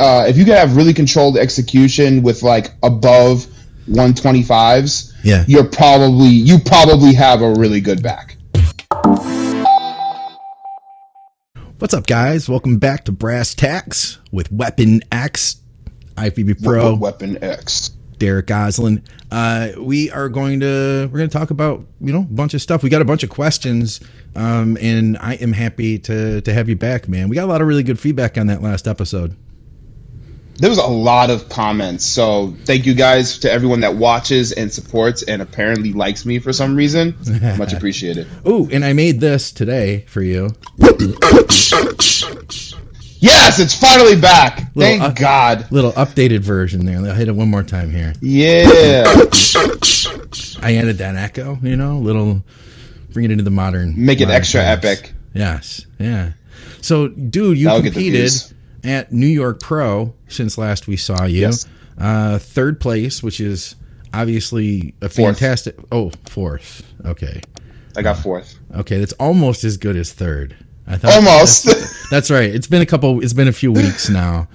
uh, if you can have really controlled execution with like above 125s, Yeah. you're probably you probably have a really good back. What's up, guys? Welcome back to Brass Tacks with Weapon X, IFBB Pro, Weapon X. Derek Goslin. Uh, we are going to we're going to talk about you know a bunch of stuff. We got a bunch of questions, um, and I am happy to to have you back, man. We got a lot of really good feedback on that last episode. There was a lot of comments, so thank you guys to everyone that watches and supports and apparently likes me for some reason. Much appreciated. Ooh, and I made this today for you. Yes, it's finally back. Little Thank up- God. Little updated version there. I'll hit it one more time here. Yeah. I added that echo, you know, little bring it into the modern. Make it modern extra times. epic. Yes, yeah. So, dude, you That'll competed. At New York Pro since last we saw you. Yes. Uh, third place, which is obviously a Fourth. fantastic. Oh, fourth. Okay, I got fourth. okay, that's almost as good as third. I thought Almost. That's right. It's been a couple. It's been a few weeks now,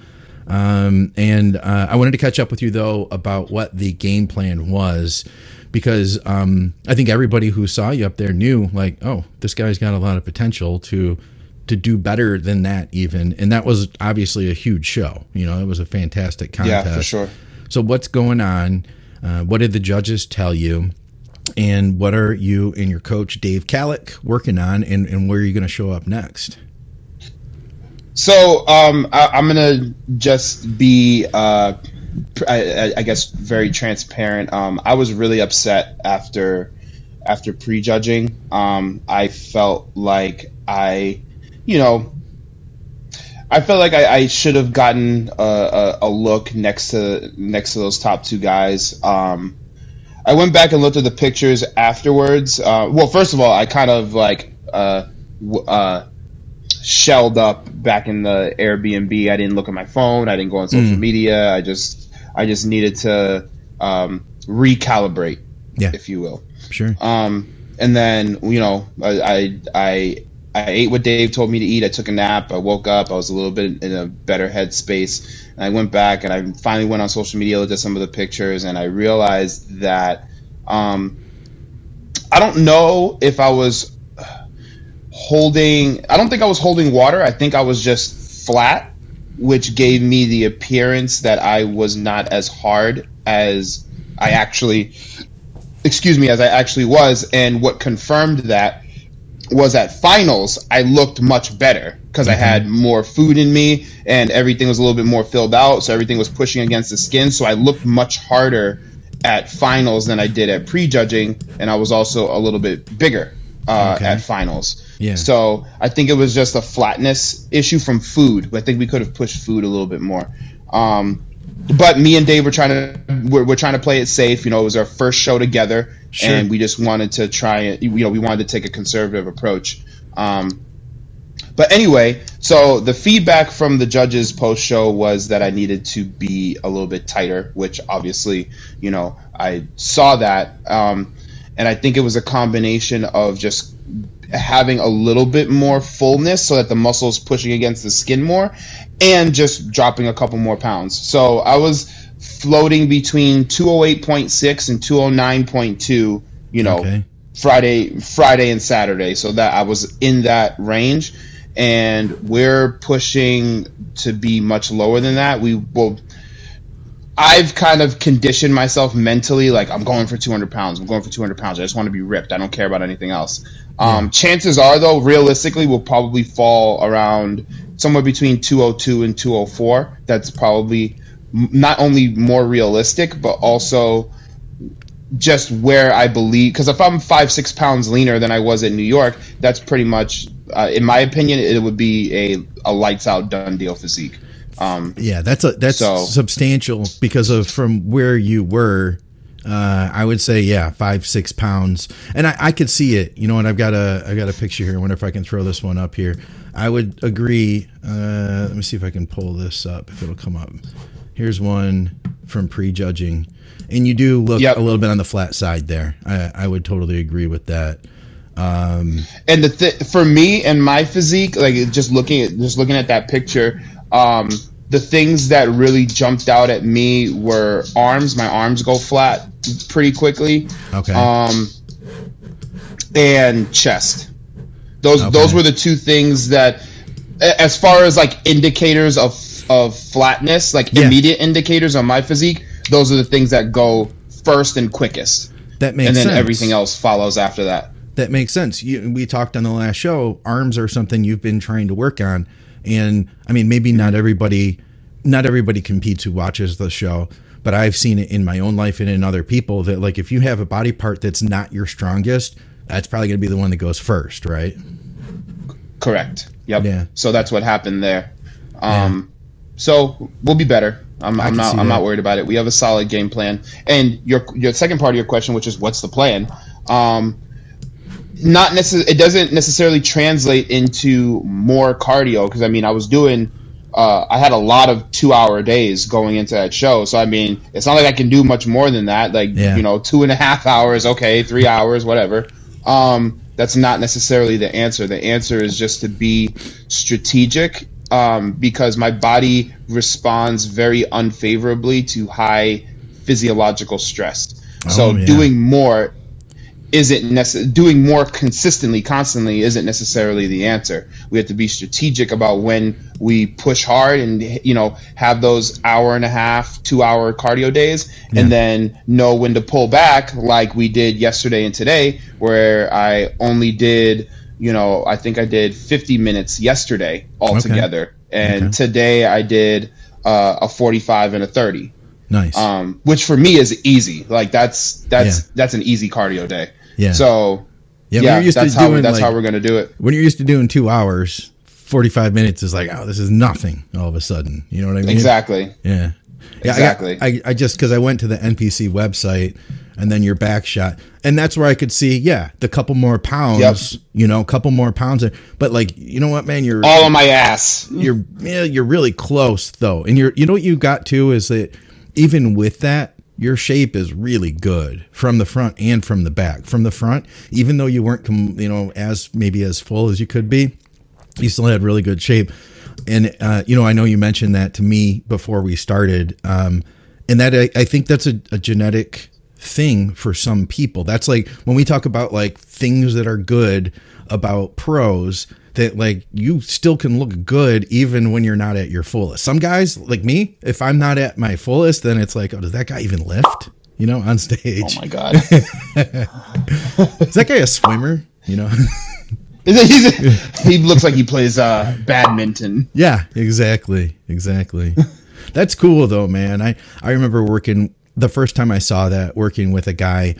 um, and uh, I wanted to catch up with you though about what the game plan was, because um, I think everybody who saw you up there knew, like, oh, this guy's got a lot of potential to to do better than that, even, and that was obviously a huge show. You know, it was a fantastic contest yeah, for sure. So, what's going on? Uh, what did the judges tell you? And what are you and your coach Dave Calick working on, and, and where are you going to show up next? So um, I, I'm gonna just be, uh, I, I- I guess, very transparent. Um, I was really upset after after prejudging. Um, I felt like I, you know, I felt like I, I should have gotten a, a, a look next to next to those top two guys. Um, I went back and looked at the pictures afterwards. Uh, well, first of all, I kind of like uh, w- uh, shelled up back in the Airbnb. I didn't look at my phone. I didn't go on social media. I just I just needed to um, recalibrate, Yeah. if you will. Sure. Um, and then you know I, I I I ate what Dave told me to eat. I took a nap. I woke up. I was a little bit in a better headspace. And I went back and I finally went on social media, looked at some of the pictures, and I realized that um, I don't know if I was holding. I don't think I was holding water. I think I was just flat, which gave me the appearance that I was not as hard as I actually excuse me, as I actually was. And what confirmed that was at finals, I looked much better because I had more food in me and everything was a little bit more filled out. So everything was pushing against the skin. So I looked much harder at finals than I did at prejudging. And I was also a little bit bigger uh, Okay. at finals. Yeah. So I think it was just a flatness issue from food. I think we could have pushed food a little bit more. Um, but me and Dave were trying to we're, we're trying to play it safe. You know, it was our first show together, Sure. and we just wanted to try it. You know, we wanted to take a conservative approach. Um, but anyway, so the feedback from the judges post show was that I needed to be a little bit tighter, which obviously, you know, I saw that. Um, and I think it was a combination of just having a little bit more fullness so that the muscles pushing against the skin more and just dropping a couple more pounds. So I was floating between 208.6 and 209.2, you know, Okay. Friday Friday and Saturday. So that I was in that range and we're pushing to be much lower than that. We will I've kind of conditioned myself mentally, like I'm going for 200 pounds. I'm going for 200 pounds. I just want to be ripped. I don't care about anything else. Um, Chances are, though, realistically, we'll probably fall around somewhere between 202 and 204. That's probably m- not only more realistic, but also just where I believe. Because if I'm five, six pounds leaner than I was in New York, that's pretty much, uh, in my opinion, it would be a, a lights out done deal physique. Um, Yeah, that's a that's So- substantial because of from where you were. Uh, I would say yeah, five six pounds, and I, I could see it. You know, and I've got a I got a picture here. I wonder if I can throw this one up here. I would agree. Uh, let me see if I can pull this up if it'll come up. Here's one from prejudging, and you do look Yep. a little bit on the flat side there. I, I would totally agree with that. Um, and the th- for me and my physique, like just looking at just looking at that picture, um, the things that really jumped out at me were arms. My arms go flat pretty quickly. Okay. Um, and chest. Those Okay. those were the two things that, as far as like indicators of of flatness, like Yeah. immediate indicators on my physique, those are the things that go first and quickest, that makes sense. and then sense. everything else follows after that. That makes sense. You, we talked on the last show. Arms are something you've been trying to work on, and I mean, maybe not everybody, not everybody competes who watches the show, but I've seen it in my own life and in other people that like if you have a body part that's not your strongest, that's probably going to be the one that goes first, right? Correct. Yep. Yeah. So that's what happened there. Um, So we'll be better. I'm, I'm not. I'm that. not worried about it. We have a solid game plan. And your your second part of your question, which is what's the plan? Um, not necessarily. It doesn't necessarily translate into more cardio because I mean I was doing. Uh, I had a lot of two hour days going into that show, so I mean it's not like I can do much more than that. Like Yeah. you know, two and a half hours, okay, three hours, whatever. Um, that's not necessarily the answer. The answer is just to be strategic um, because my body responds very unfavorably to high physiological stress. so Oh, yeah. doing more isn't necess- doing more consistently, constantly isn't necessarily the answer. We have to be strategic about when we push hard and you know have those hour and a half, two hour cardio days, and then know when to pull back, like we did yesterday and today, where I only did you know I think I did 50 minutes yesterday altogether, and Okay. today I did uh, a 45 and a 30 Nice. um, which for me is easy. Like that's that's Yeah. that's an easy cardio day. Yeah. So yeah, yeah, you're used that's to how doing that's like, how we're gonna do it. when you're used to doing two hours, forty five minutes is like, oh, this is nothing. All of a sudden, you know what I mean? Exactly. Yeah. Yeah, Exactly. I, got- I, I just because I went to the NPC website and then your back shot, and that's where I could see, yeah, the couple more pounds, Yep. you know, a couple more pounds. But like, you know what, man, you're All on my ass. you're yeah, you're really close though, and you're you know what you got too is that even with that. Your shape is really good from the front and from the back. From the front, even though you weren't, you know, as maybe as full as you could be, you still had really good shape. And uh, you know, I know you mentioned that to me before we started, um, and that I, I think that's a, a genetic thing for some people. That's like when we talk about like things that are good about pros. That like you still can look good even when you're not at your fullest. Some guys like me, if I'm not at my fullest, then it's like, oh, does that guy even lift? You know, on stage. Oh my god. Is that guy a swimmer? You know. Is it- he's- he looks like he plays uh, badminton. Yeah, exactly, exactly. That's cool though, man. I I remember working the first time I saw that working with a guy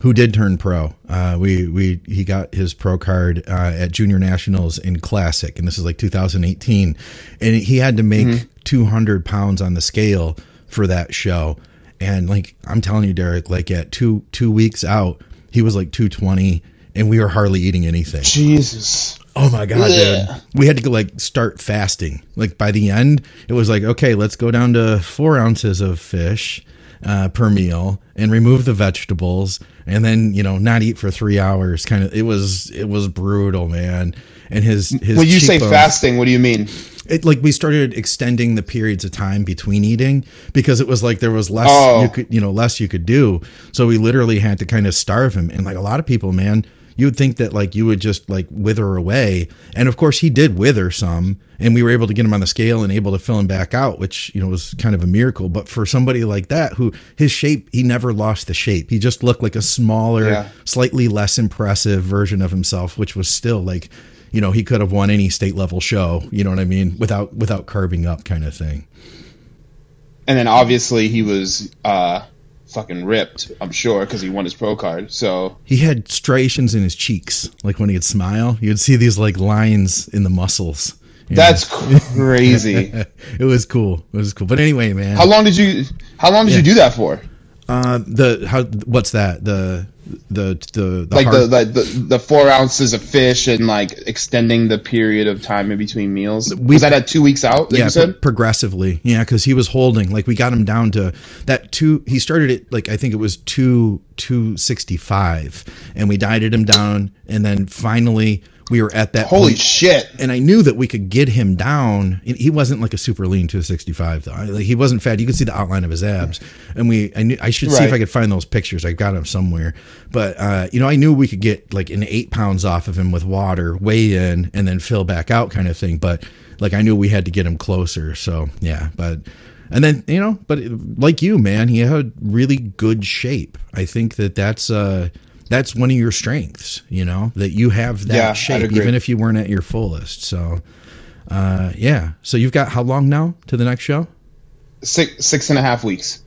who did turn pro. Uh, we we he got his pro card uh, at Junior Nationals in Classic, and this is like 2018, and he had to make 200 pounds on the scale for that show. And like I'm telling you, Derek, like at two two weeks out, he was like 220, and we were hardly eating anything. Jesus. Oh my god, Ugh. dude. We had to like start fasting. Like by the end, it was like, okay, let's go down to four ounces of fish uh, per meal and remove the vegetables, and then you know not eat for three hours. Kind of, it was it was brutal, man. And his his When you say fasting, what do you mean? it like we started extending the periods of time between eating because it was like there was less Oh. you could you know less you could do so we literally had to kind of starve him and like a lot of people man you would think that like you would just like wither away. And of course he did wither some and we were able to get him on the scale and able to fill him back out which you know was kind of a miracle. But for somebody like that who his shape he never lost the shape. He just looked like a smaller Yeah. slightly less impressive version of himself which was still like you know he could have won any state level show you know what i mean without without carving up kind of thing. And then obviously he was uh, fucking ripped. I'm sure because he won his pro card. So he had striations in his cheeks like when he'd smile you'd see these like lines in the muscles you know? that's crazy. it was cool it was cool but anyway man how long did you? How long did you do that for? uh the how what's that the the the, the Like hard- the, the the four ounces of fish and like extending the period of time in between meals. was that at two weeks out? Yeah you said. pro- progressively yeah because he was holding like we got him down to that two he started it like i think it was two 265 and we dieted him down and then finally we were at that Holy point. shit! and I knew that we could get him down. He wasn't like a super lean 265 though. Like, he wasn't fat. You could see the outline of his abs. And we, I knew I should see if I could find those pictures. I got them somewhere. But uh, you know, I knew we could get like an eight pounds off of him with water, weigh in, and then fill back out, kind of thing. But like I knew we had to get him closer. So yeah, but. And then you know, but like you, man, he had really good shape. I think that that's uh, that's one of your strengths. You know that you have that Yeah, shape, even if you weren't at your fullest. So, uh, yeah. So you've got how long now to the next show? Six six and a half weeks.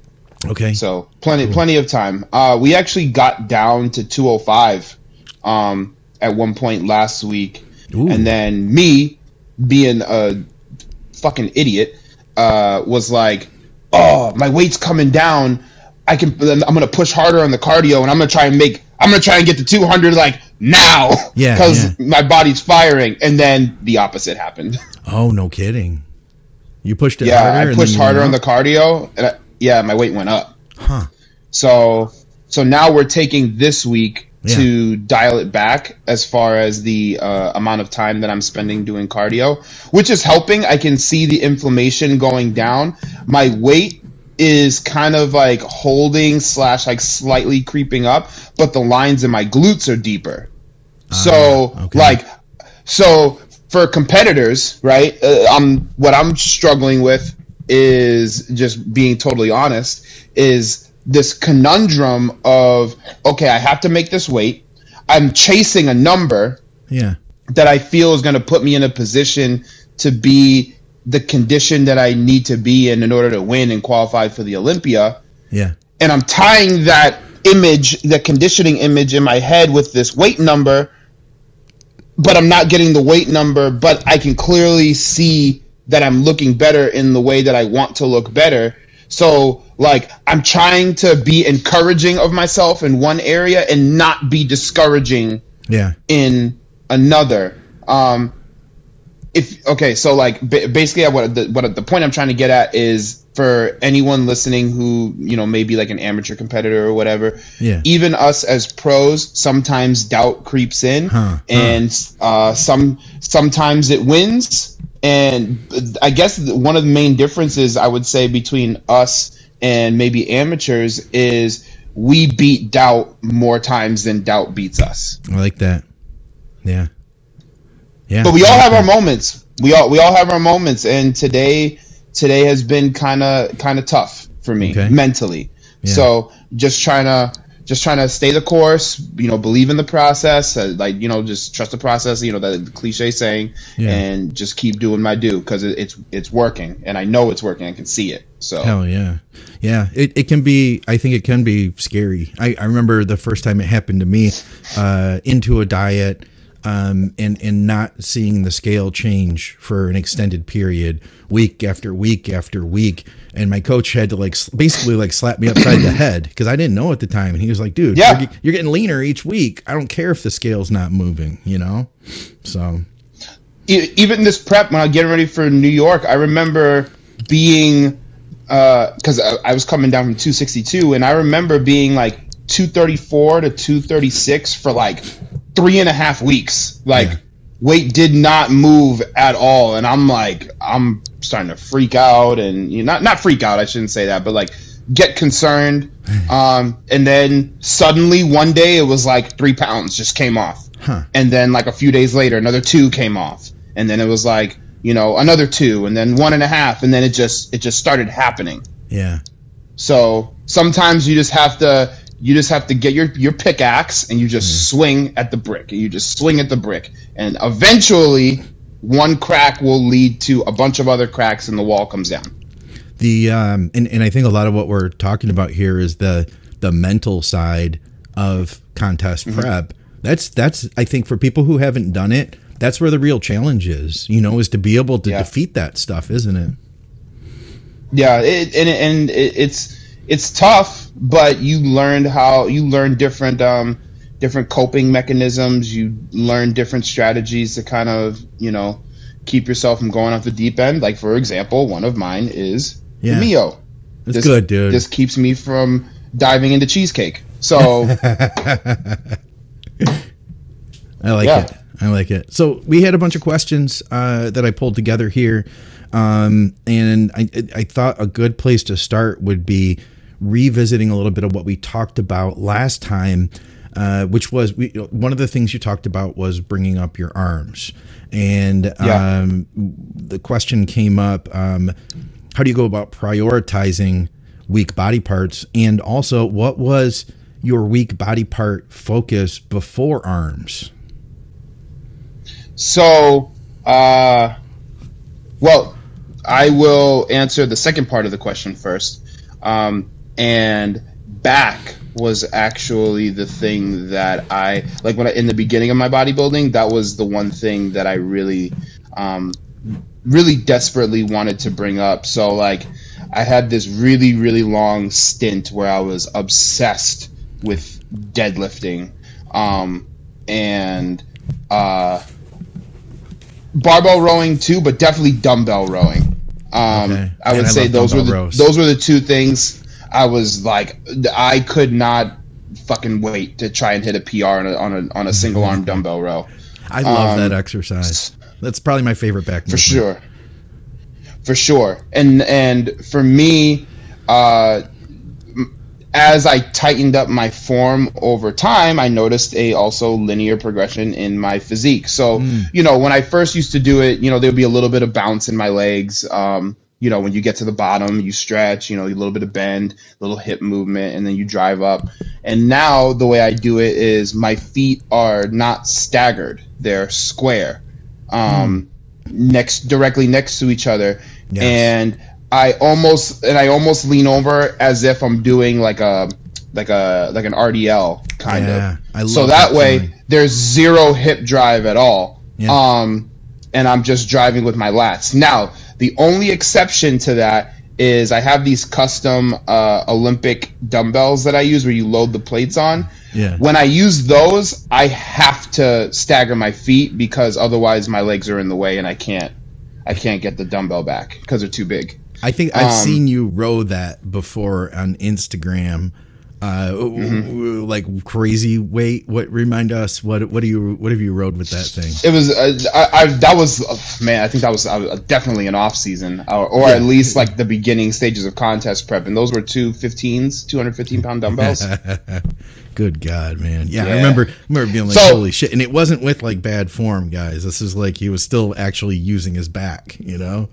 Okay. So plenty plenty of time. Uh, we actually got down to 205 um, at one point last week, Ooh. and then me being a fucking idiot uh, was like, "Oh, my weight's coming down. I can. I'm gonna push harder on the cardio, and I'm gonna try and make. I'm gonna try and get to 200 like now, Yeah, because my body's firing." And then the opposite happened. oh, no kidding. You pushed it Yeah, harder. I pushed harder on the cardio, and I, yeah, my weight went up. Huh. So so now we're taking this week Yeah. to dial it back as far as the uh, amount of time that I'm spending doing cardio, which is helping. I can see the inflammation going down. My weight is kind of like holding slash like slightly creeping up, but the lines in my glutes are deeper. So Ah, okay. like so for competitors, right? Uh, I'm what I'm struggling with is just being totally honest is this conundrum of okay, I have to make this weight. I'm chasing a number Yeah. that I feel is going to put me in a position to be the condition that I need to be in in order to win and qualify for the Olympia Yeah. and I'm tying that image, the conditioning image in my head with this weight number, but I'm not getting the weight number, but I can clearly see that I'm looking better in the way that I want to look better. So, like, I'm trying to be encouraging of myself in one area and not be discouraging Yeah. in another. Um, if okay, so like ba- basically, what the what the point I'm trying to get at is for anyone listening who you know maybe like an amateur competitor or whatever. Yeah. Even us as pros, sometimes doubt creeps in, Huh, huh. and uh, some sometimes it wins. And I guess one of the main differences I would say between us and maybe amateurs is we beat doubt more times than doubt beats us. I like that. Yeah. Yeah. but we all have our moments. We all we all have our moments, and today today has been kind of kind of tough for me Okay. mentally. Yeah. So just trying to just trying to stay the course. You know, believe in the process. Uh, like you know, just trust the process. You know, the, the cliche saying, Yeah. and just keep doing my do because it, it's it's working, and I know it's working. I can see it. So Hell yeah. Yeah. It, it can be, I think it can be scary. I, I remember the first time it happened to me, uh, into a diet, um, and, and not seeing the scale change for an extended period, week after week after week. And my coach had to like basically like slap me upside the head because I didn't know at the time. And he was like, dude, Yeah. you're, you're getting leaner each week. I don't care if the scale's not moving, you know? So, even this prep when I was getting ready for New York, I remember being because I, I was coming down from 262, and I remember being like 234 to 236 for like three and a half weeks. Like Yeah. weight did not move at all, and I'm like I'm starting to freak out, and you know, not not freak out. I shouldn't say that, but like get concerned. Um, and then suddenly one day it was like three pounds just came off huh. and then like a few days later another two came off and then it was like you know another two and then one and a half and then it just it just started happening Yeah. so sometimes you just have to you just have to get your your pickaxe and you just swing at the brick. And you just swing at the brick. And eventually one crack will lead to a bunch of other cracks and the wall comes down. The um and, and i think a lot of what we're talking about here is the the mental side of contest Mm-hmm. prep. That's that's i think for people who haven't done it that's where the real challenge is you know is to be able to Yeah. defeat that stuff isn't it? Yeah, it, and and it, it's it's tough, but you learned how you learn different um different coping mechanisms. You learn different strategies to kind of you know keep yourself from going off the deep end. Like for example, one of mine is Yeah. the Mio. that's This- good dude This keeps me from diving into cheesecake. So i like Yeah. it I like it. So we had a bunch of questions uh, that I pulled together here, um, and I, I thought a good place to start would be revisiting a little bit of what we talked about last time, uh, which was we, one of the things you talked about was bringing up your arms, and Yeah. um, the question came up: um, How do you go about prioritizing weak body parts, and also what was your weak body part focus before arms? So, uh, well, I will answer the second part of the question first. Um, and back was actually the thing that I like when I, in the beginning of my bodybuilding. That was the one thing that I really, um, really desperately wanted to bring up. So like, I had this really really long stint where I was obsessed with deadlifting, um, and uh, barbell rowing too, but definitely dumbbell rowing. Um, Okay. I would say those were the, rows. those were the two things I was like I could not fucking wait to try and hit a PR on a on a, on a single arm dumbbell row I love Um, that exercise. That's probably my favorite back for movement. sure, for sure. And and for me, uh, as I tightened up my form over time, I noticed a also linear progression in my physique. So you know, when I first used to do it, you know, there would be a little bit of bounce in my legs. Um, you know, when you get to the bottom, you stretch, you know, a little bit of bend, a little hip movement, and then you drive up. And now the way I do it is my feet are not staggered; they're square, um, next directly next to each other, Yes. and I almost and I almost lean over as if I'm doing like a like a like an RDL kind Yeah, of. So that that way feeling. there's zero hip drive at all. Yeah. Um, and I'm just driving with my lats. Now, the only exception to that is I have these custom uh, Olympic dumbbells that I use where you load the plates on. Yeah. When I use those, I have to stagger my feet because otherwise my legs are in the way and I can't I can't get the dumbbell back because they're too big. I think I've Um, seen you row that before on Instagram. Uh, Mm-hmm. like crazy weight. What remind us? What what do you what have you rode with that thing? It was uh, I, I that was uh, man I think that was uh, definitely an off season or, or Yeah. at least like the beginning stages of contest prep and those were two 15s 215 pound dumbbells. Good God, man! Yeah, I Yeah. remember remember being like, So- "Holy shit!" And it wasn't with like bad form, guys. This is like he was still actually using his back. You know?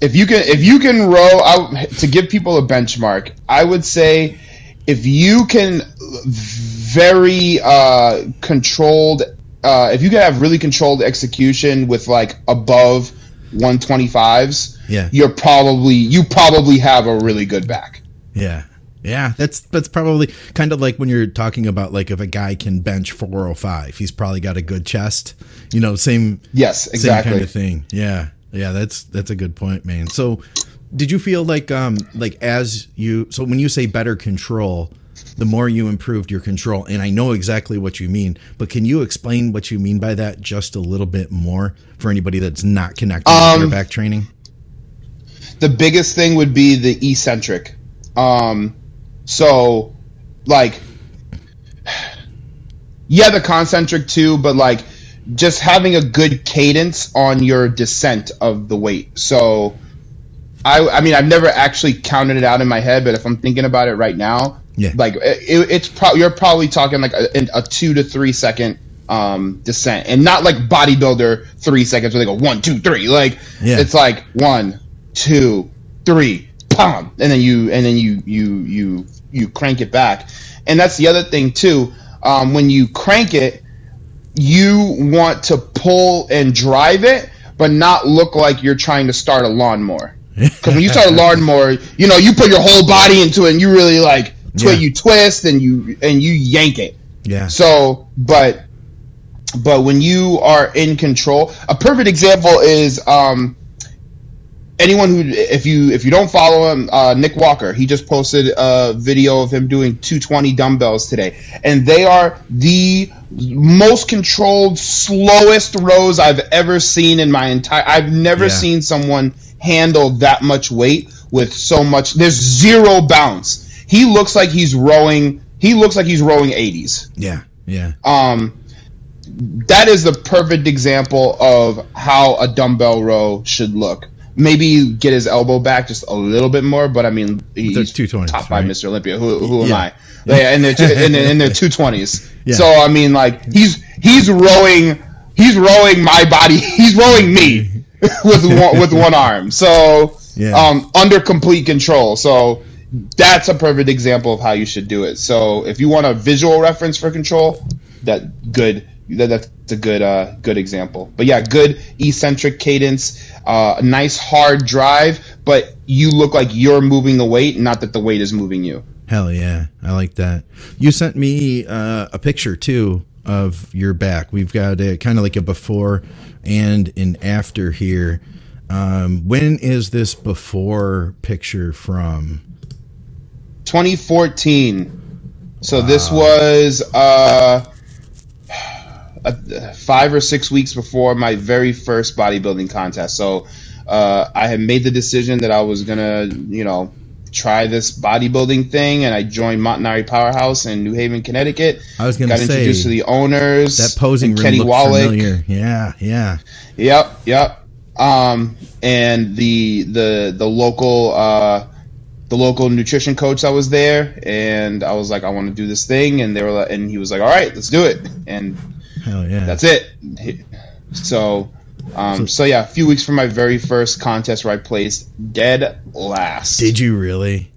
If you can if you can row out to give people a benchmark i would say if you can very uh, controlled uh, if you can have really controlled execution with like above 125s Yeah. you're probably you probably have a really good back Yeah. Yeah, that's that's probably kind of like when you're talking about like if a guy can bench 405, he's probably got a good chest. You know, same yes exactly same kind of thing. Yeah, yeah, that's that's a good point, man. So, did you feel like um like as you so when you say better control, the more you improved your control, and I know exactly what you mean, but can you explain what you mean by that just a little bit more for anybody that's not connected Um, your back training? the biggest thing would be the eccentric. Um, so, like, yeah, the concentric too, but like, just having a good cadence on your descent of the weight. So, I, I mean, I've never actually counted it out in my head, but if I'm thinking about it right now, Yeah. like, it, it's probably you're probably talking like a, a two to three second um, descent, and not like bodybuilder three seconds where they go one, two, three. Like, Yeah. it's like one, two, three, pom, and then you and then you you you you crank it back, and that's the other thing too. Um, when you crank it, you want to pull and drive it, but not look like you're trying to start a lawnmower. Because when you start a lawnmower, you know you put your whole body into it, and you really like twi- Yeah. you twist and you and you yank it. Yeah. So, but but when you are in control, a perfect example is um, anyone who if you if you don't follow him, uh, Nick Walker, he just posted a video of him doing 220 dumbbells today, and they are the most controlled, slowest rows I've ever seen in my entire. I've never Yeah. seen someone handle that much weight with so much. There's zero bounce. He looks like he's rowing. He looks like he's rowing 80s Yeah. Yeah. um that is the perfect example of how a dumbbell row should look. Maybe get his elbow back just a little bit more, but I mean, he's 220s, top five right? Mr. Olympia. Who, who am Yeah. I? Yeah, and they're two, and, they're- and they're two twenties. Yeah. So I mean, like he's he's rowing he's rowing my body. He's rowing me with one, with one arm. So Yeah. um, under complete control. So that's a perfect example of how you should do it. So if you want a visual reference for control, that good that, that's a good uh, good example. But yeah, good eccentric cadence, uh, a nice hard drive, but you look like you're moving the weight, not that the weight is moving you. Hell yeah, I like that. You sent me uh, a picture too of your back. We've got a kind of like a before and an after here. Um, when is this before picture from? 2014. So this was uh, uh, five or six weeks before my very first bodybuilding contest. So uh, I had made the decision that I was gonna, you know, try this bodybuilding thing, and I joined Montanari Powerhouse in New Haven, Connecticut. I was gonna got say, introduced to the owners. That posing room Kenny Wallach. familiar. Yeah, yeah. Yep, yep. Um, and the the the local uh, the local nutrition coach that was there, and I was like, I want to do this thing, and they were like, and he was like, all right, let's do it, and Hell yeah. that's it. So, um, so yeah, a few weeks from my very first contest where I placed dead last. Did you really?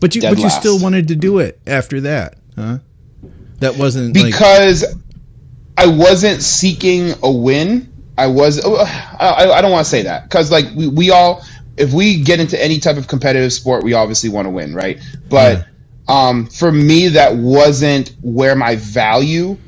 But you Dead but you still wanted to do it after that, huh? That wasn't like because I wasn't seeking a win. I was. oh, I, I don't want to say that because like we, we all, if we get into any type of competitive sport, we obviously want to win, right? But um, for me, that wasn't where my value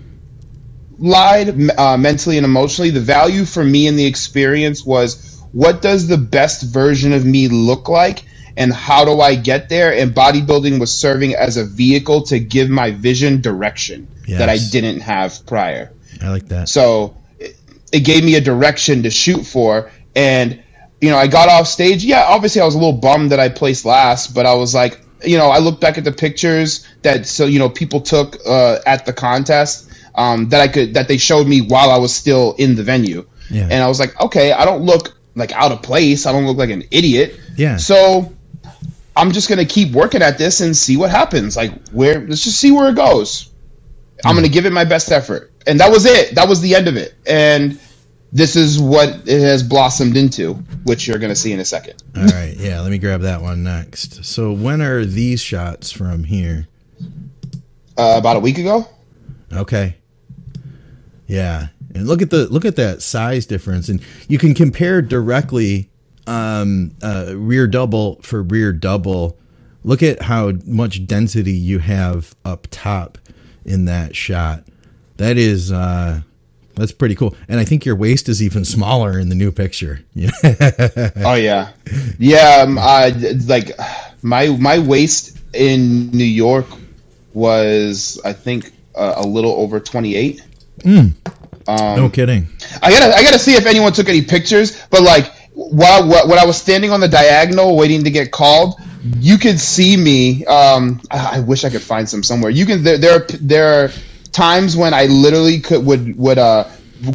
lied uh, mentally and emotionally. The value for me in the experience was what does the best version of me look like and how do I get there? And bodybuilding was serving as a vehicle to give my vision direction that I didn't have prior. I like that. So it, it gave me a direction to shoot for. And, you know, I got off stage. Yeah, obviously I was a little bummed that I placed last, but I was like, you know, I look back at the pictures that, so, you know, people took uh, at the contest um, that I could, that they showed me while I was still in the venue. Yeah. And I was like, okay, I don't look like out of place. I don't look like an idiot. Yeah. So I'm just gonna keep working at this and see what happens. Like where let's just see where it goes. I'm gonna give it my best effort. And that was it. That was the end of it. And this is what it has blossomed into, which you're gonna see in a second. All right, yeah, let me grab that one next. So when are these shots from here? Uh, about a week ago. Okay. Yeah. And look at the look at that size difference and you can compare directly um uh rear double for rear double. Look at how much density you have up top in that shot. That is uh that's pretty cool. And I think your waist is even smaller in the new picture. Oh yeah, yeah. Um, like my my waist in New York was I think uh, a little over 28. no kidding. I gotta I gotta see if anyone took any pictures. But like while wh- when I was standing on the diagonal waiting to get called, you could see me. Um, I I wish I could find some somewhere. You can there there are, there are times when I literally could would would uh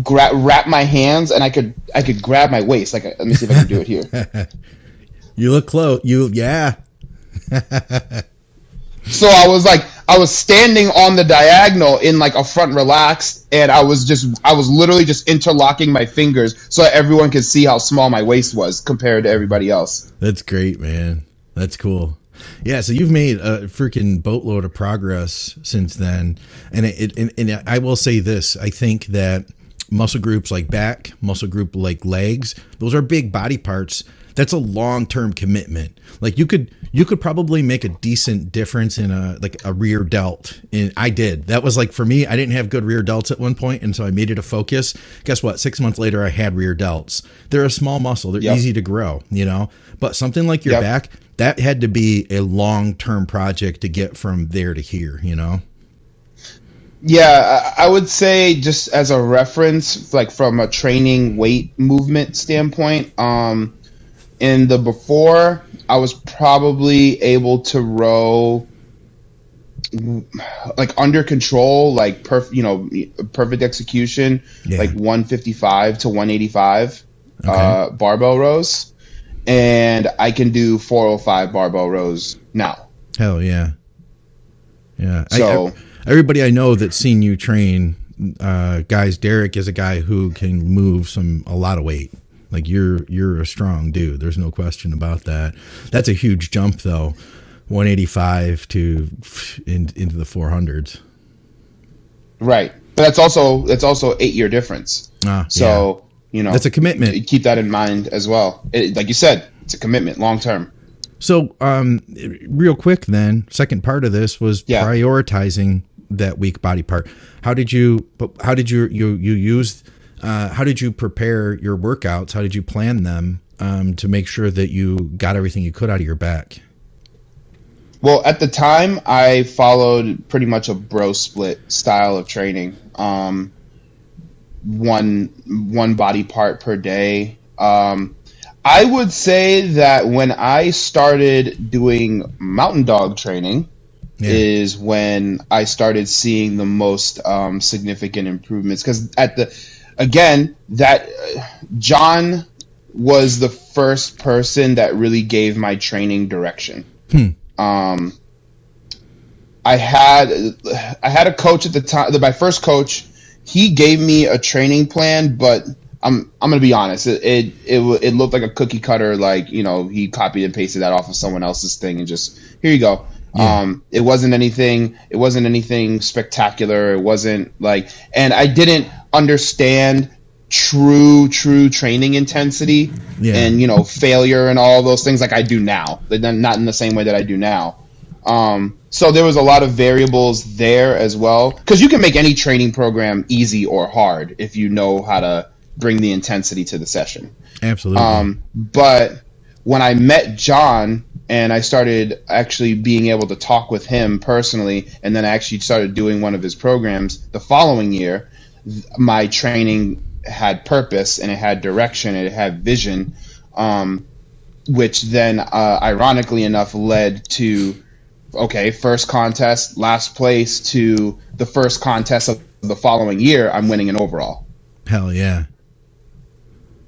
gra- wrap my hands and I could I could grab my waist. Like let me see if I can do it here. You look close. You yeah. So I was like, I was standing on the diagonal in like a front relaxed, and I was just, I was literally just interlocking my fingers so that everyone could see how small my waist was compared to everybody else. That's great, man. That's cool. Yeah, so you've made a freaking boatload of progress since then, and it, and, and I will say this: I think that muscle groups like back, muscle group like legs, those are big body parts. That's a long term commitment. Like you could you could probably make a decent difference in a like a rear delt. And I did. That was like for me. I didn't have good rear delts at one point, and so I made it a focus. Guess what? Six months later, I had rear delts. They're a small muscle. They're Yep. easy to grow. You know, but something like your Yep. back that had to be a long term project to get from there to here. You know. Yeah, I I would say just as a reference, like from a training weight movement standpoint, um, in the before, I was probably able to row like under control, like perf, you know, perfect execution, Yeah. like 155 to 185 Okay. uh, barbell rows, and I can do 405 barbell rows now. Hell yeah. Yeah. I- So- I- everybody I know that's seen you train, uh, guys, Derek is a guy who can move some a lot of weight. Like you're you're a strong dude. There's no question about that. That's a huge jump though. 185 to in, into the 400s. Right, but that's also that's also eight year difference. Ah, So you know That's a commitment. Keep that in mind as well. It, like you said, it's a commitment, long term. So, um, real quick, then, second part of this was Yeah. prioritizing that weak body part. How did you? But how did you you you use? Uh, how did you prepare your workouts? How did you plan them um, to make sure that you got everything you could out of your back? Well, at the time, I followed pretty much a bro split style of training. Um, one one body part per day. Um, I would say that when I started doing mountain dog training, Yeah. is when I started seeing the most um, significant improvements. Because at the again that uh, John was the first person that really gave my training direction. Um, I had I had a coach at the time. My first coach, he gave me a training plan, but I'm I'm gonna be honest. It it it, it looked like a cookie cutter. Like you know, he copied and pasted that off of someone else's thing and just here you go. Yeah. Um, it wasn't anything. It wasn't anything spectacular. It wasn't like, and I didn't understand true true training intensity Yeah. and you know failure and all those things like I do now. Not in the same way that I do now. Um, so there was a lot of variables there as well because you can make any training program easy or hard if you know how to bring the intensity to the session. Absolutely. Um, but when I met John and I started actually being able to talk with him personally, and then I actually started doing one of his programs the following year, my training had purpose and it had direction and it had vision, um, which then, uh, ironically enough, led to okay, first contest, last place to the first contest of the following year, I'm winning an overall. Hell yeah.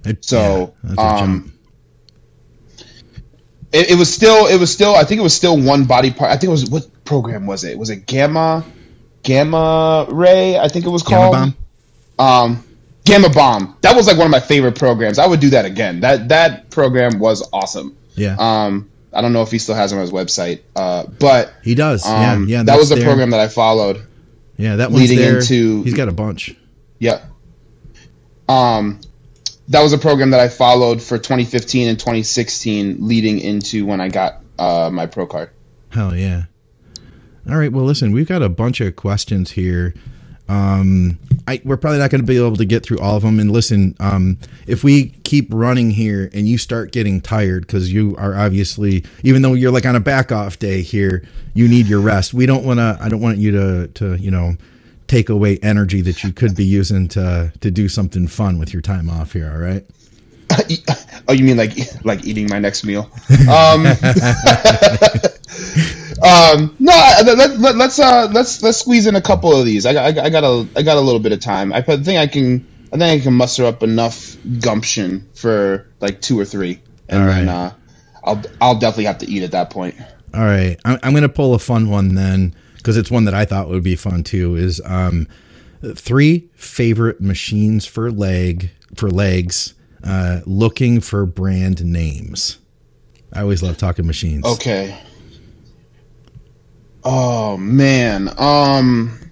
It- So, yeah, um. It, it was still it was still I think it was still one body part. I think it was what program was it? Was it Gamma Gamma Ray? I think it was called Gamma. Bomb? Um, Gamma Bomb. That was like one of my favorite programs. I would do that again. That that program was awesome. Yeah. Um, I don't know if he still has it on his website, uh, but he does. um, yeah. Yeah. that was the there. program that I followed. Yeah. That one's leading there. into- He's got a bunch. Yeah. Um, that was a program that I followed for 2015 and 2016, leading into when I got uh, my pro card. Hell yeah. All right. Well, listen, we've got a bunch of questions here. Um, I, we're probably not going to be able to get through all of them. And listen, um, if we keep running here and you start getting tired because you are obviously, even though you're like on a back off day here, you need your rest. We don't want to. I don't want you to to you know take away energy that you could be using to to do something fun with your time off here. All right. oh, you mean like like eating my next meal? Um, um, no, let, let, let's uh, let's let's squeeze in a couple of these. I got I I got a I got a little bit of time. I think I can I think I can muster up enough gumption for like two or three, and All then uh, I'll I'll definitely have to eat at that point. All right, I'm, I'm going to pull a fun one then because it's one that I thought would be fun too. Is um, three favorite machines for leg for legs. Uh, looking for brand names. I always love talking machines. Okay. Oh man. Um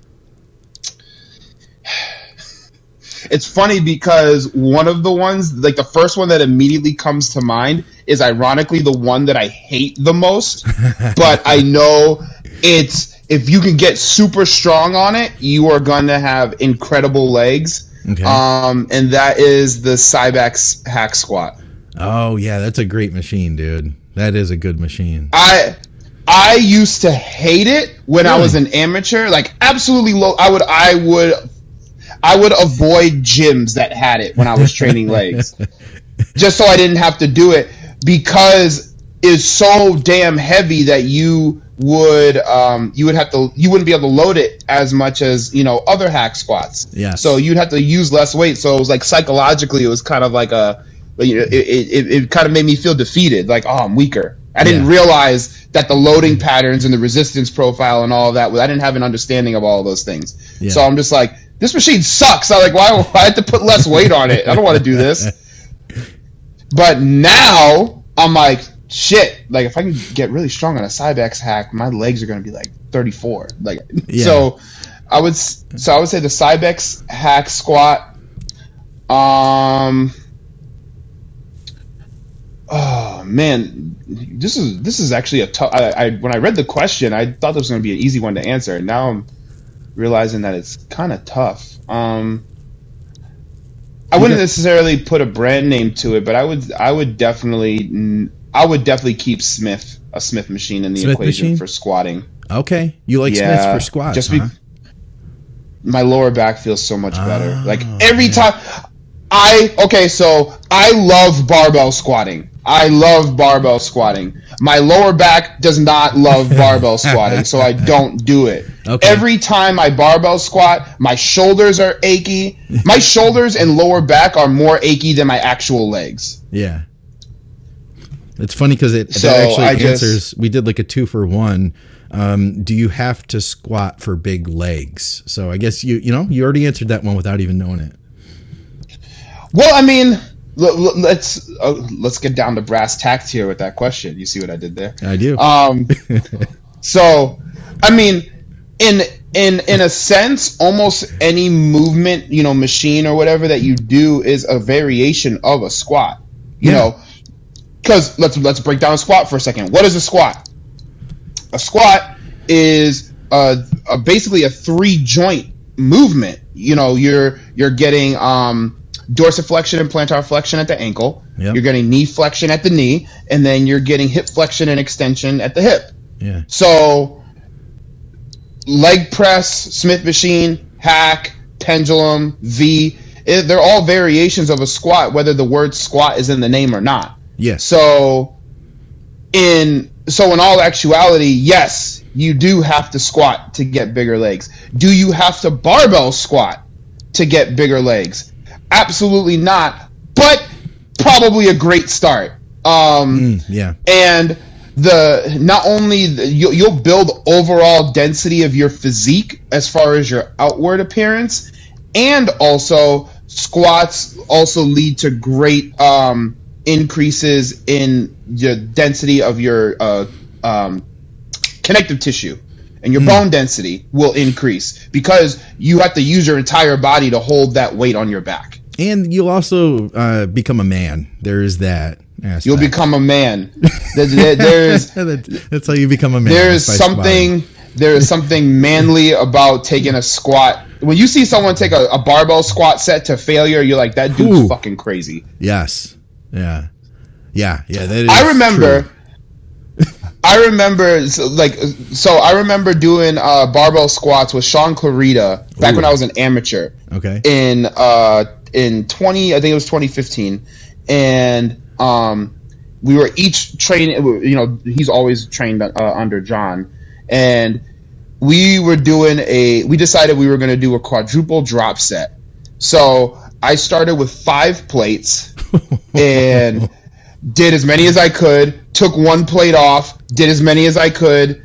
It's funny because one of the ones like the first one that immediately comes to mind is ironically the one that I hate the most, but I know it's if you can get super strong on it, you are going to have incredible legs. Okay. Um and that is the Cybex hack squat. Oh yeah, that's a great machine, dude. That is a good machine. I I used to hate it when I was an amateur. Like absolutely low. I would I would I would avoid gyms that had it when I was training legs, just so I didn't have to do it because it's so damn heavy that you would um, you would have to you wouldn't be able to load it as much as you know other hack squats. Yeah. So you'd have to use less weight. So it was like psychologically, it was kind of like a you know, it, it, it kind of made me feel defeated. Like oh, I'm weaker. I didn't Yeah. realize that the loading patterns and the resistance profile and all of that. I didn't have an understanding of all of those things. Yeah. So I'm just like, this machine sucks. I'm like, why? I have to put less weight on it? I don't want to do this. But now I'm like, shit. Like if I can get really strong on a Cybex hack, my legs are gonna be like 34. Like Yeah. so, I would so I would say the Cybex hack squat. Um. Oh man, this is this is actually a tough. I, I when I read the question, I thought this was gonna be an easy one to answer. And now I'm realizing that it's kind of tough. Um. I wouldn't necessarily put a brand name to it, but I would I would definitely I would definitely keep Smith a Smith machine in the Smith equation machine? for squatting. Okay, you like Smiths for squats? Just huh? be, my lower back feels so much better. Oh, Like every yeah. time I okay, so I love barbell squatting. I love barbell squatting. My lower back does not love barbell squatting, so I don't do it. Okay. Every time I barbell squat, my shoulders are achy. My shoulders and lower back are more achy than my actual legs. Yeah. It's funny because it So, that actually I just- answers. we did like a two for one. Um, do you have to squat for big legs? So I guess you you know you already answered that one without even knowing it. Well, I mean, let's uh, let's get down to brass tacks here with that question. You see what I did there? I do. Um, so, I mean, in in in a sense, almost any movement, you know, machine or whatever that you do is a variation of a squat. You Yeah. know, because let's let's break down a squat for a second. What is a squat? A squat is a, a basically a three joint movement. You know, you're you're getting um, dorsiflexion and plantar flexion at the ankle. Yep. You're getting knee flexion at the knee, and then you're getting hip flexion and extension at the hip. yeah. So, leg press, Smith machine, hack, pendulum, V, it, they're all variations of a squat, whether the word squat is in the name or not. Yes. So, in so in all actuality, yes, you do have to squat to get bigger legs. Do you have to barbell squat to get bigger legs? Absolutely not. But probably a great start. Um, Mm, yeah. and the not only the, you, you'll build overall density of your physique as far as your outward appearance and also squats also lead to great um, increases in the density of your uh, um, connective tissue and your bone density will increase because you have to use your entire body to hold that weight on your back And you'll also uh, become a man. There is that. Aspect. you'll become a man There- there- there's that's how you become a man. there is something there is something manly about taking a squat. When you see someone take a, a barbell squat set to failure, you're like, that dude's Ooh. fucking crazy. Yes. Yeah. Yeah. Yeah. That is I remember. true. I remember, so, like, so I remember doing uh, barbell squats with Shaun Clarida back when I was an amateur Okay. in uh, in 20, I think it was 2015, and um, we were each training. You know, he's always trained uh, under John, and we were doing a. We decided we were going to do a quadruple drop set. So I started with five plates and did as many as I could. Took one plate off. Did as many as I could.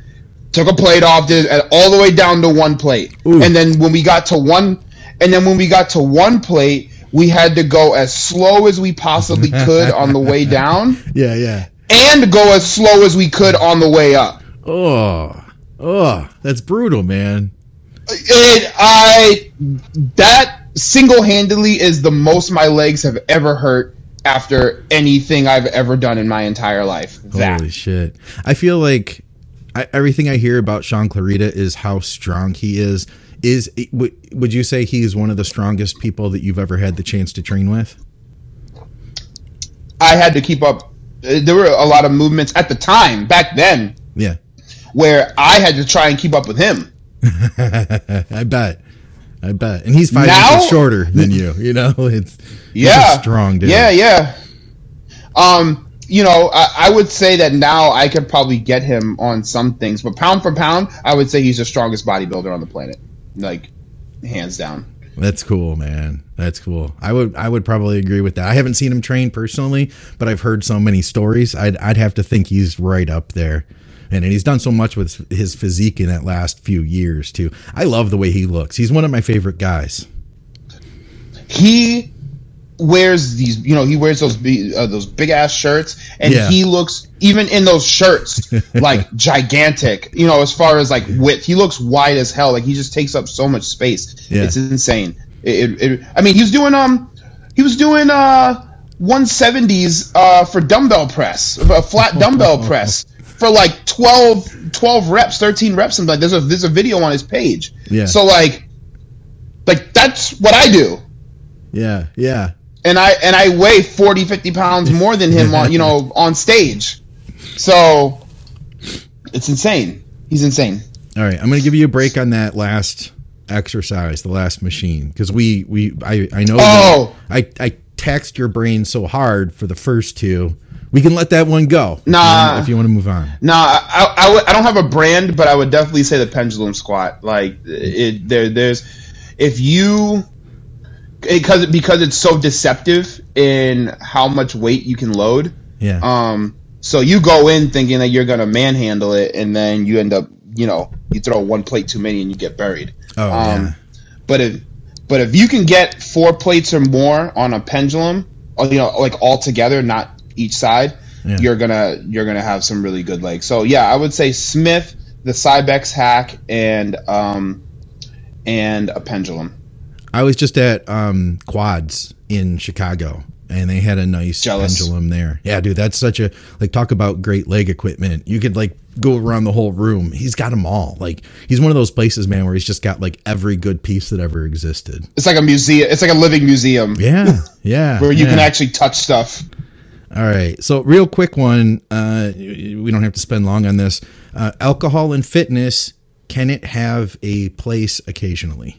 Took a plate off. Did it all the way down to one plate. Ooh. And then when we got to one, and then when we got to one plate, we had to go as slow as we possibly could on the way down, yeah. Yeah. and go as slow as we could on the way up. Oh. Oh. That's brutal, man. It, I that single-handedly is the most my legs have ever hurt after anything I've ever done in my entire life. That Holy shit! I feel like I, everything I hear about Shaun Clarida is how strong he is. Is would would you say he is one of the strongest people that you've ever had the chance to train with? I had to keep up. uh, There were a lot of movements at the time back then Yeah, where I had to try and keep up with him. I bet. I bet. And he's five Now- inches shorter than you. You know, it's he's Yeah, strong dude. Yeah, yeah. Um, you know, I, I, would say that now I could probably get him on some things, but pound for pound, I would say he's the strongest bodybuilder on the planet, like hands down. That's cool, man. That's cool. I would I would probably agree with that. I haven't seen him train personally, but I've heard so many stories. I'd I'd have to think he's right up there. And, and he's done so much with his physique in that last few years too. I love the way he looks. He's one of my favorite guys. He wears these, you know, he wears those uh, those big ass shirts, and yeah. he looks even in those shirts like gigantic. You know, as far as like width, he looks wide as hell. Like he just takes up so much space. Yeah. It's insane. It, it, it, I mean, he was doing um, he was doing uh. 170s uh, for dumbbell press, a flat dumbbell press for like 12, 12 reps, 13 reps. Something like there's a there's a video on his page. Yeah. So like, like that's what I do. Yeah, yeah and I and I weigh 40, 50 pounds more than him on you know on stage. So it's insane. He's insane. All right, I'm going to give you a break on that last exercise, the last machine, because we we I I know oh. I I taxed your brain so hard for the first two. We can let that one go. Nah, if you want to move on. Nah, I, I, w- I don't have a brand, but I would definitely say the pendulum squat. Like it, there, there's if you because because it's so deceptive in how much weight you can load. Yeah. Um. So you go in thinking that you're gonna manhandle it, and then you end up, you know, you throw one plate too many and you get buried. Oh um, yeah. But if but if you can get four plates or more on a pendulum, or, you know, like all together, not each side, yeah. you're gonna you're gonna have some really good legs. So yeah, I would say Smith, the Cybex hack, and um, and a pendulum. I was just at um, Quads in Chicago, and they had a nice Jealous. pendulum there. Yeah, dude, that's such a like talk about great leg equipment. You could like go around the whole room. He's got them all. Like he's one of those places, man, where he's just got like every good piece that ever existed. It's like a museum. It's like a living museum. Yeah, yeah, where you yeah. can actually touch stuff. All right. So, real quick one. Uh, we don't have to spend long on this. Uh, alcohol and fitness. Can it have a place occasionally?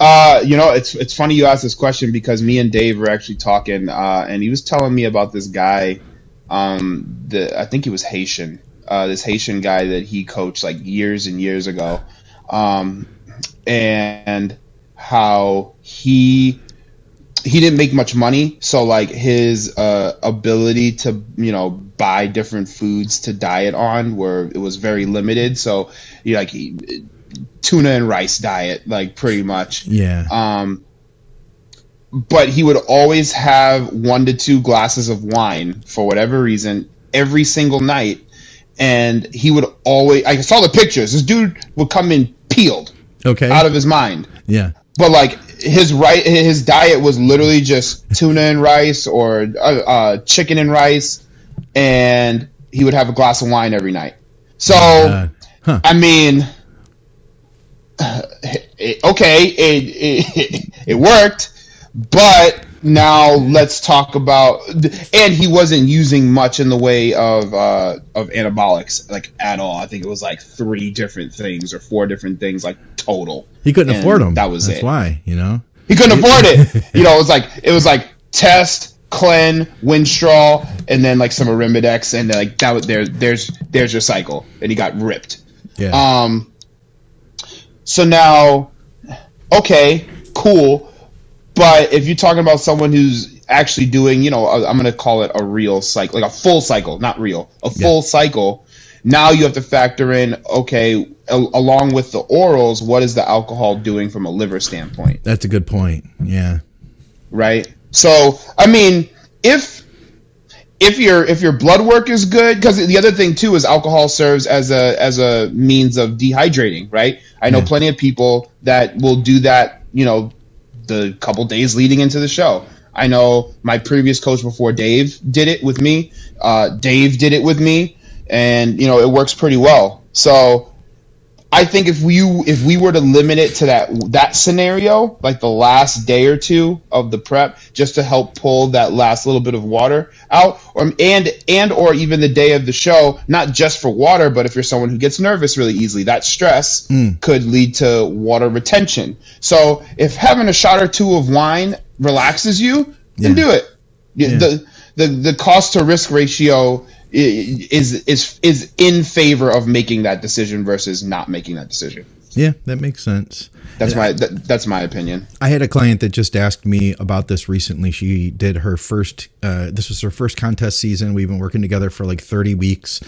Uh, you know, it's it's funny you ask this question because me and Dave were actually talking, uh, and he was telling me about this guy. Um, the I think he was Haitian. Uh, this Haitian guy that he coached like years and years ago, um, and how he he didn't make much money, so like his uh, ability to you know buy different foods to diet on were it was very limited. So you know, like he tuna and rice diet, like pretty much. Yeah. Um, but he would always have one to two glasses of wine for whatever reason every single night, and he would always. I saw the pictures. This dude would come in peeled, okay, out of his mind. Yeah. But like his right, his diet was literally just tuna and rice or uh, uh, chicken and rice, and he would have a glass of wine every night. So, uh, huh. I mean it, okay, it, it it worked, but now let's talk about and he wasn't using much in the way of uh, of anabolics like at all. I think it was like three different things or four different things like total. He couldn't and afford them. That was That's it. why you know he couldn't afford it. You know, it was like it was like test. Clen, Winstrol, and then like some Arimidex, and like that was there. There's there's your cycle, and he got ripped. Yeah. Um, so now, okay, cool. But if you're talking about someone who's actually doing, you know, I'm going to call it a real cycle, like a full cycle, not real, a full yeah. cycle. Now you have to factor in, okay, a- along with the orals, what is the alcohol doing from a liver standpoint? That's a good point. Yeah. Right. So, I mean, if if your if your blood work is good because the other thing too is alcohol serves as a as a means of dehydrating right? I know yeah. plenty of people that will do that you know the couple days leading into the show. I know my previous coach before dave did it with me uh, dave did it with me and you know it works pretty well. So I think if we if we were to limit it to that that scenario, like the last day or two of the prep, just to help pull that last little bit of water out, or and and or even the day of the show, not just for water, but if you're someone who gets nervous really easily, that stress mm. could lead to water retention. So if having a shot or two of wine relaxes you, then yeah. do it. Yeah. The, the the cost to risk ratio is is is in favor of making that decision versus not making that decision. Yeah, that makes sense. That's my that, that's my opinion. I had a client that just asked me about this recently. She did her first, uh, this was her first contest season. We've been working together for like 30 weeks,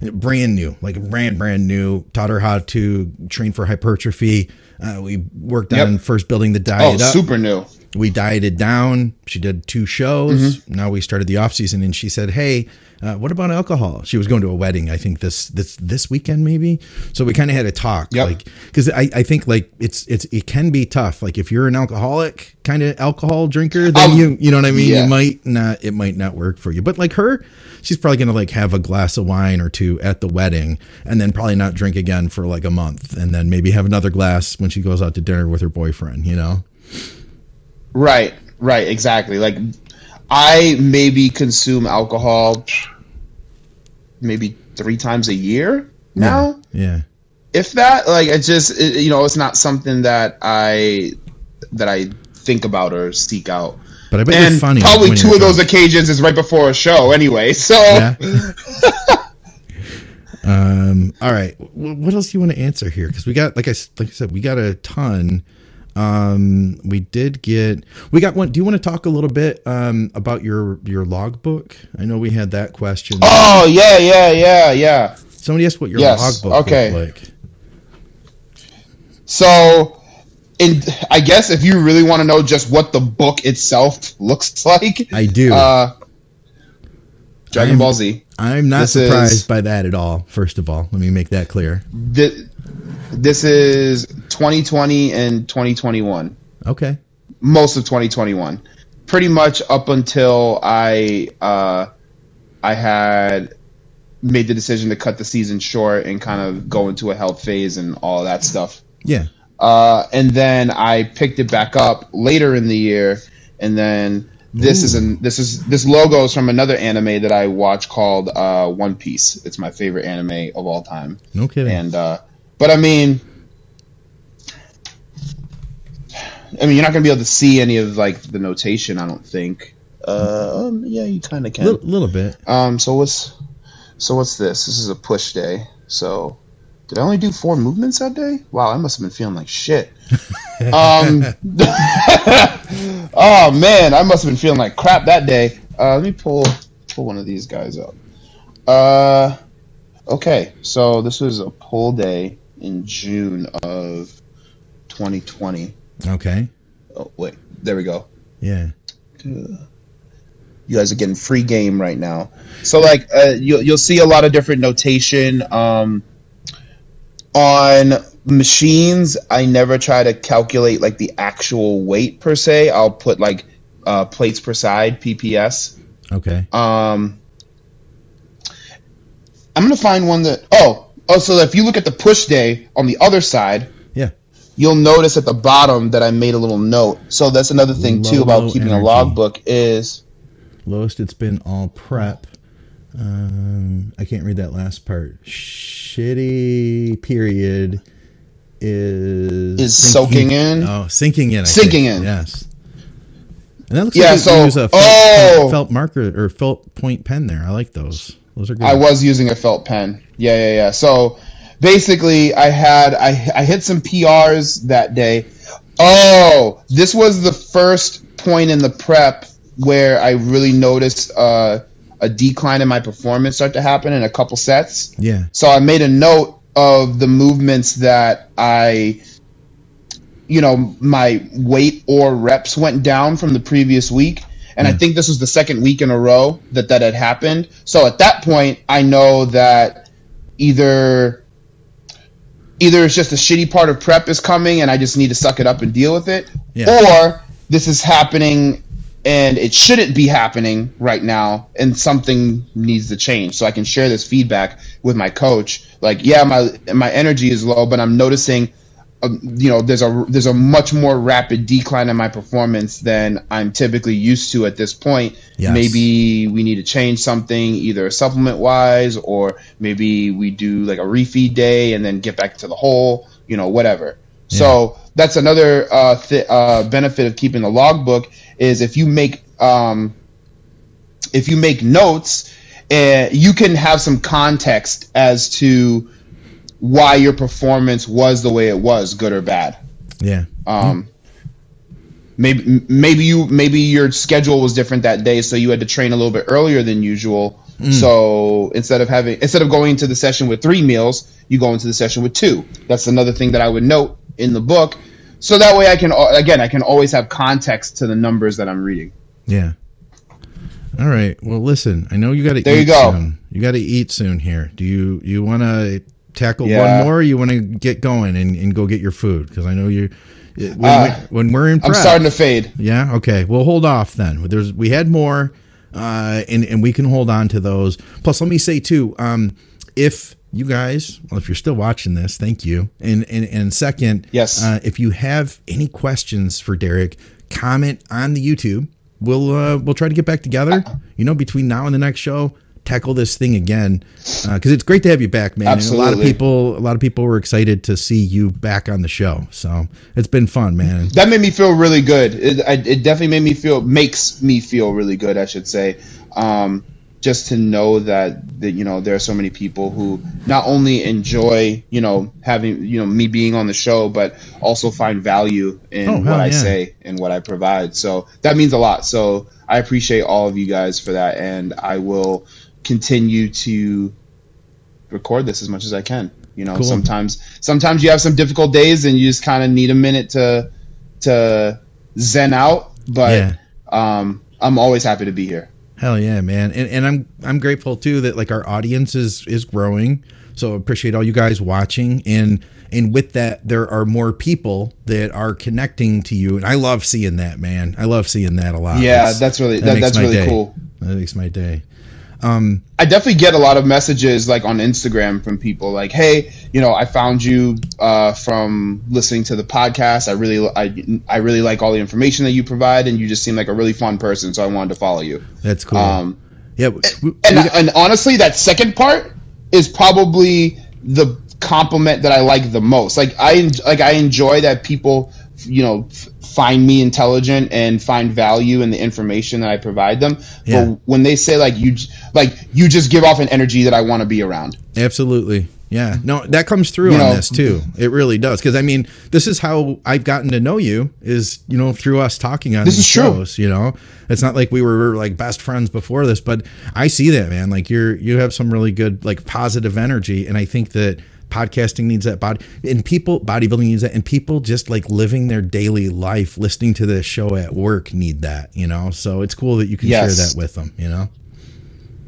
brand new, like brand, brand new. Taught her how to train for hypertrophy. Uh, we worked Yep. on first building the Oh, diet up. super new. We dieted down. She did two shows. Mm-hmm. Now we started the off season, and she said, "Hey, uh, what about alcohol?" She was going to a wedding, I think this this this weekend maybe. So we kind of had a talk, Yep. like because I, I think like it's it's it can be tough. Like if you're an alcoholic kind of alcohol drinker, then Um, you you know what I mean. yeah. You might not it might not work for you. But like her, she's probably gonna like have a glass of wine or two at the wedding, and then probably not drink again for like a month, and then maybe have another glass when she goes out to dinner with her boyfriend. You know. Right, right, exactly. Like I maybe consume alcohol maybe three times a year now. Yeah. If that, like, it just it, you know, it's not something that I that I think about or seek out. But I bet and you're funny. probably two of those drunk. occasions is right before a show, anyway. So Yeah. um. All right. Wh- What else do you want to answer here? Because we got, like I like I said, we got a ton. Um. We did get. We got one. Do you want to talk a little bit um about your your logbook? I know we had that question. Oh yeah, yeah, yeah, yeah. Somebody asked what your Yes, logbook okay. like. So, in I guess if you really want to know just what the book itself looks like, I do. uh, Dragon I'm- Ball Z. I'm not this surprised is- by that at all. First of all, let me make that clear. This, this is 2020 and 2021. Okay. Most of 2021, pretty much up until I uh, I had made the decision to cut the season short and kind of go into a health phase and all that stuff. Yeah. Uh, and then I picked it back up later in the year, and then this is an this is this logo is from another anime that I watch called uh, One Piece. It's my favorite anime of all time. No kidding. And uh, but I mean, I mean, you're not gonna be able to see any of like the notation. I don't think. Uh, um, yeah, you kind of can. little, little bit. Um, so what's so what's this? This is a push day. So did I only do four movements that day? Wow, I must have been feeling like shit. um, oh man, I must have been feeling like crap that day. Uh, let me pull pull one of these guys up. Uh, okay, so this was a pull day in June of 2020. Okay. Oh wait, there we go. Yeah. you guys are getting free game right now. So like uh, you'll you'll see a lot of different notation um, on machines. I never try to calculate like the actual weight per se. I'll put like uh, plates per side (PPS). Okay. Um, I'm gonna find one that oh oh so if you look at the push day on the other side. Yeah. You'll notice at the bottom that I made a little note. So that's another thing too about keeping energy. a logbook is Lowest it's been all prep. Um, I can't read that last part. Shitty period is Is soaking in? Oh, sinking in. I Sinking think. in. Yes. And that looks Yeah, like you so- use a felt, oh! felt marker or felt point pen there. I like those. Those are good. I was using a felt pen. Yeah, yeah, yeah. So basically, I had I I hit some PRs that day. Oh, this was the first point in the prep where I really noticed uh, a decline in my performance start to happen in a couple sets. yeah. So I made a note of the movements that I, you know, my weight or reps went down from the previous week. And I Mm. think this was the second week in a row that that had happened. So at that point, I know that either either it's just a shitty part of prep is coming and I just need to suck it up and deal with it, Yeah. or this is happening and it shouldn't be happening right now and something needs to change so i can share this feedback with my coach like yeah my my energy is low but i'm noticing um, you know there's a there's a much more rapid decline in my performance than i'm typically used to at this point. Yes. maybe we need to change something either supplement wise or maybe we do like a refeed day and then get back to the hole, you know whatever. So that's another uh, th- uh, benefit of keeping the logbook is if you make um, if you make notes, uh, you can have some context as to why your performance was the way it was, good or bad. Yeah. Um, maybe maybe you maybe your schedule was different that day, so you had to train a little bit earlier than usual. So instead of having instead of going into the session with three meals, you go into the session with two. That's another thing that I would note in the book. So that way I can again I can always have context to the numbers that I'm reading. Yeah. All right. Well, listen. I know you got to. There eat you go. Soon. You got to eat soon. Here. Do you you want to tackle Yeah. one more? Or you want to get going and, and go get your food? Because I know you. When, Uh, we, when we're in I'm starting to fade. Yeah. Okay. We'll hold off then. There's we had more, uh, and and we can hold on to those. Plus, let me say too, um, if you guys, well, if you're still watching this, thank you. And and and second, Yes. uh, if you have any questions for Derek, comment on the YouTube. We'll uh, we'll try to get back together. You know, between now and the next show, tackle this thing again because it's great to have you back, man. And a lot of people, a lot of people were excited to see you back on the show. So it's been fun, man. That made me feel really good. It, I, it definitely made me feel makes me feel really good. I should say, um, just to know that that you know there are so many people who not only enjoy you know having you know me being on the show, but also find value in Oh, what I yeah. say and what I provide. So that means a lot. So I appreciate all of you guys for that, and I will continue to record this as much as I can. You know, Cool. sometimes sometimes you have some difficult days and you just kind of need a minute to to zen out. But Yeah. um, I'm always happy to be here. Hell yeah, man. And and I'm I'm grateful too that like our audience is is growing. So appreciate all you guys watching and and with that there are more people that are connecting to you and I love seeing that, man. I love seeing that a lot. Yeah, that's really- that- makes that's my really day. cool. That makes my day. I definitely get a lot of messages like on Instagram from people like, "Hey, you know, I found you uh, from listening to the podcast. I really, I, I really like all the information that you provide, and you just seem like a really fun person. So I wanted to follow you." That's cool. Um, yeah, we- we- and, and honestly, that second part is probably the compliment that I like the most. Like I like I enjoy that people, you know, find me intelligent and find value in the information that I provide them. Yeah. But when they say like you, like you just give off an energy that I want to be around. Absolutely. Yeah. No, that comes through You on know- this too. It really does. Cause I mean, this is how I've gotten to know you is, you know, through us talking on This these is true. shows, you know, it's not like we were like best friends before this, but I see that man. Like you're, you have some really good, like positive energy. And I think that podcasting needs that body and people, bodybuilding needs that. And people just like living their daily life, listening to this show at work need that, you know? So it's cool that you can Yes. share that with them, you know?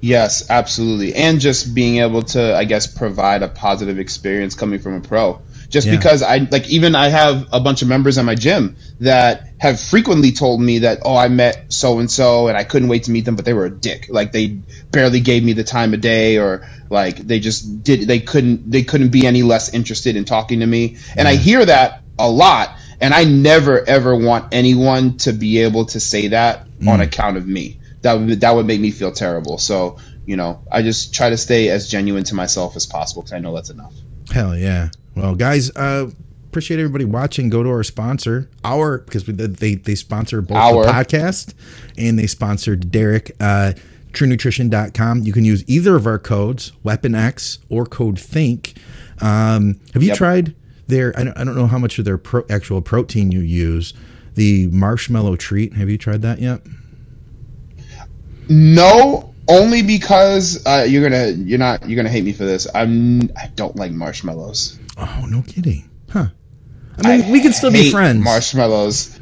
Yes, absolutely. And just being able to, I guess, provide a positive experience coming from a pro. Just Yeah. because I like even I have a bunch of members at my gym that have frequently told me that oh I met so and so and I couldn't wait to meet them but they were a dick like they barely gave me the time of day or like they just did they couldn't they couldn't be any less interested in talking to me and I hear that a lot and I never ever want anyone to be able to say that on mm. account of me that would that would make me feel terrible so you know I just try to stay as genuine to myself as possible because I know that's enough. Hell yeah. Well, guys, uh, appreciate everybody watching. Go to our sponsor, our because we, they they sponsor both Our. the podcast and they sponsored Derek. Uh, TrueNutrition.com. You can use either of our codes, Weapon X or Code Think. Um, have you Yep. tried their? I don't, I don't know how much of their pro, actual protein you use. The marshmallow treat. Have you tried that yet? No, only because uh, you're gonna you're not you're gonna hate me for this. I'm I don't like marshmallows. Oh, no kidding. Huh. I mean, we can still be friends. Marshmallows.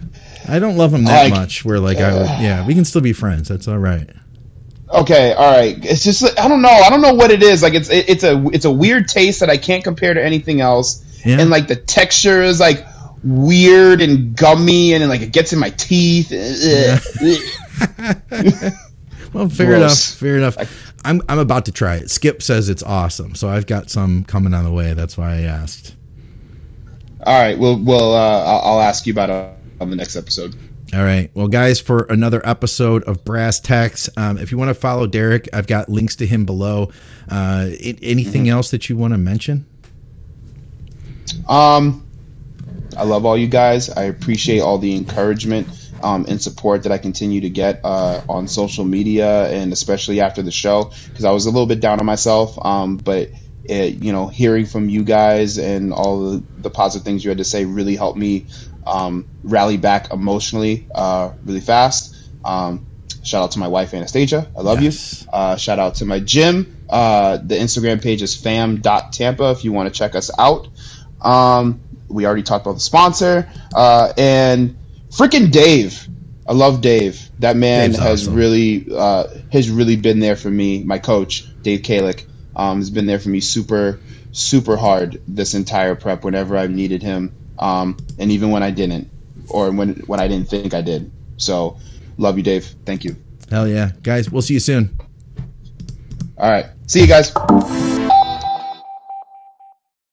I don't love them that Like, much. Where like I would, yeah, we can still be friends. That's all right. Okay, all right. It's just I don't know. I don't know what it is. Like it's it, it's a it's a weird taste that I can't compare to anything else. Yeah. And like the texture is like weird and gummy, and then like it gets in my teeth. Well, fair Gross. enough. Fair enough. I'm I'm about to try it. Skip says it's awesome, so I've got some coming on the way. That's why I asked. all right, we'll we'll uh, I'll, I'll ask you about it on the next episode. All right. Well, guys, for another episode of Brass Tacks, um, if you want to follow Derek, I've got links to him below. Uh, a- anything Mm-hmm. else that you want to mention? Um, I love all you guys. I appreciate all the encouragement um, and support that I continue to get uh, on social media and especially after the show because I was a little bit down on myself. Um, but it, you know, hearing from you guys and all the, the, positive things you had to say really helped me um, rally back emotionally uh, really fast. Um, shout out to my wife Anastasia, I love yes. you. Uh, shout out to my gym. Uh, the Instagram page is fam.tampa if you want to check us out. Um, we already talked about the sponsor. Uh, and freaking Dave. I love Dave. That man Dave's has awesome. really uh, has really been there for me. My coach, Dave Kalick, um, has been there for me super super hard this entire prep. Whenever I've needed him, um, and even when I didn't, or when when I didn't think I did. So, love you, Dave. Thank you. Hell yeah, guys. We'll see you soon. All right. See you guys.